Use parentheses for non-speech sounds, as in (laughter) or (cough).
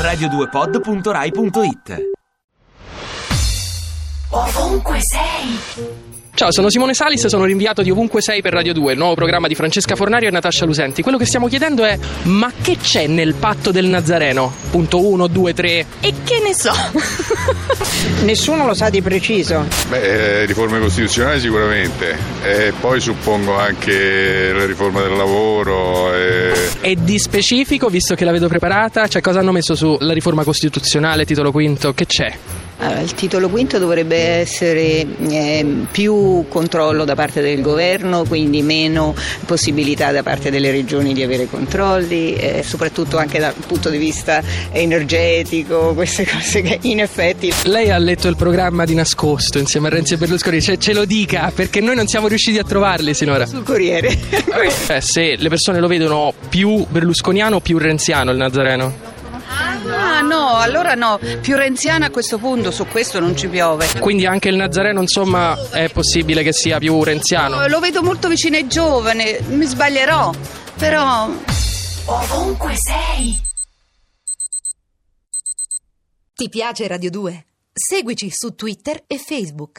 radio2pod.rai.it Ovunque sei. Ciao, sono Simone Salis, sono rinviato di Ovunque Sei per Radio 2, il nuovo programma di Francesca Fornario e Natascia Lusenti. Quello che stiamo chiedendo è: ma che c'è nel patto del Nazareno? Punto 1, 2, 3. E che ne so? (laughs) Nessuno lo sa di preciso. Beh, eh, riforme costituzionali sicuramente, e poi suppongo anche la riforma del lavoro. E... E di specifico, visto che la vedo preparata, cioè cosa hanno messo sulla riforma costituzionale, titolo quinto? Che c'è? Allora, il titolo quinto dovrebbe essere eh, più controllo da parte del governo, quindi meno possibilità da parte delle regioni di avere controlli, eh, soprattutto anche dal punto di vista energetico, (laughs) queste cose che in effetti... Lei ha letto il programma di nascosto insieme a Renzi e Berlusconi, cioè, ce lo dica perché noi non siamo riusciti a trovarli sinora. Sul Corriere. Eh, se le persone lo vedono più berlusconiano o più renziano il Nazareno? Ah no, allora no, più renziana a questo punto, su questo non ci piove. Quindi anche il Nazareno, insomma, è possibile che sia più renziano? Lo vedo molto vicino ai giovani, mi sbaglierò, però... Ovunque sei. Ti piace Radio 2? Seguici su Twitter e Facebook.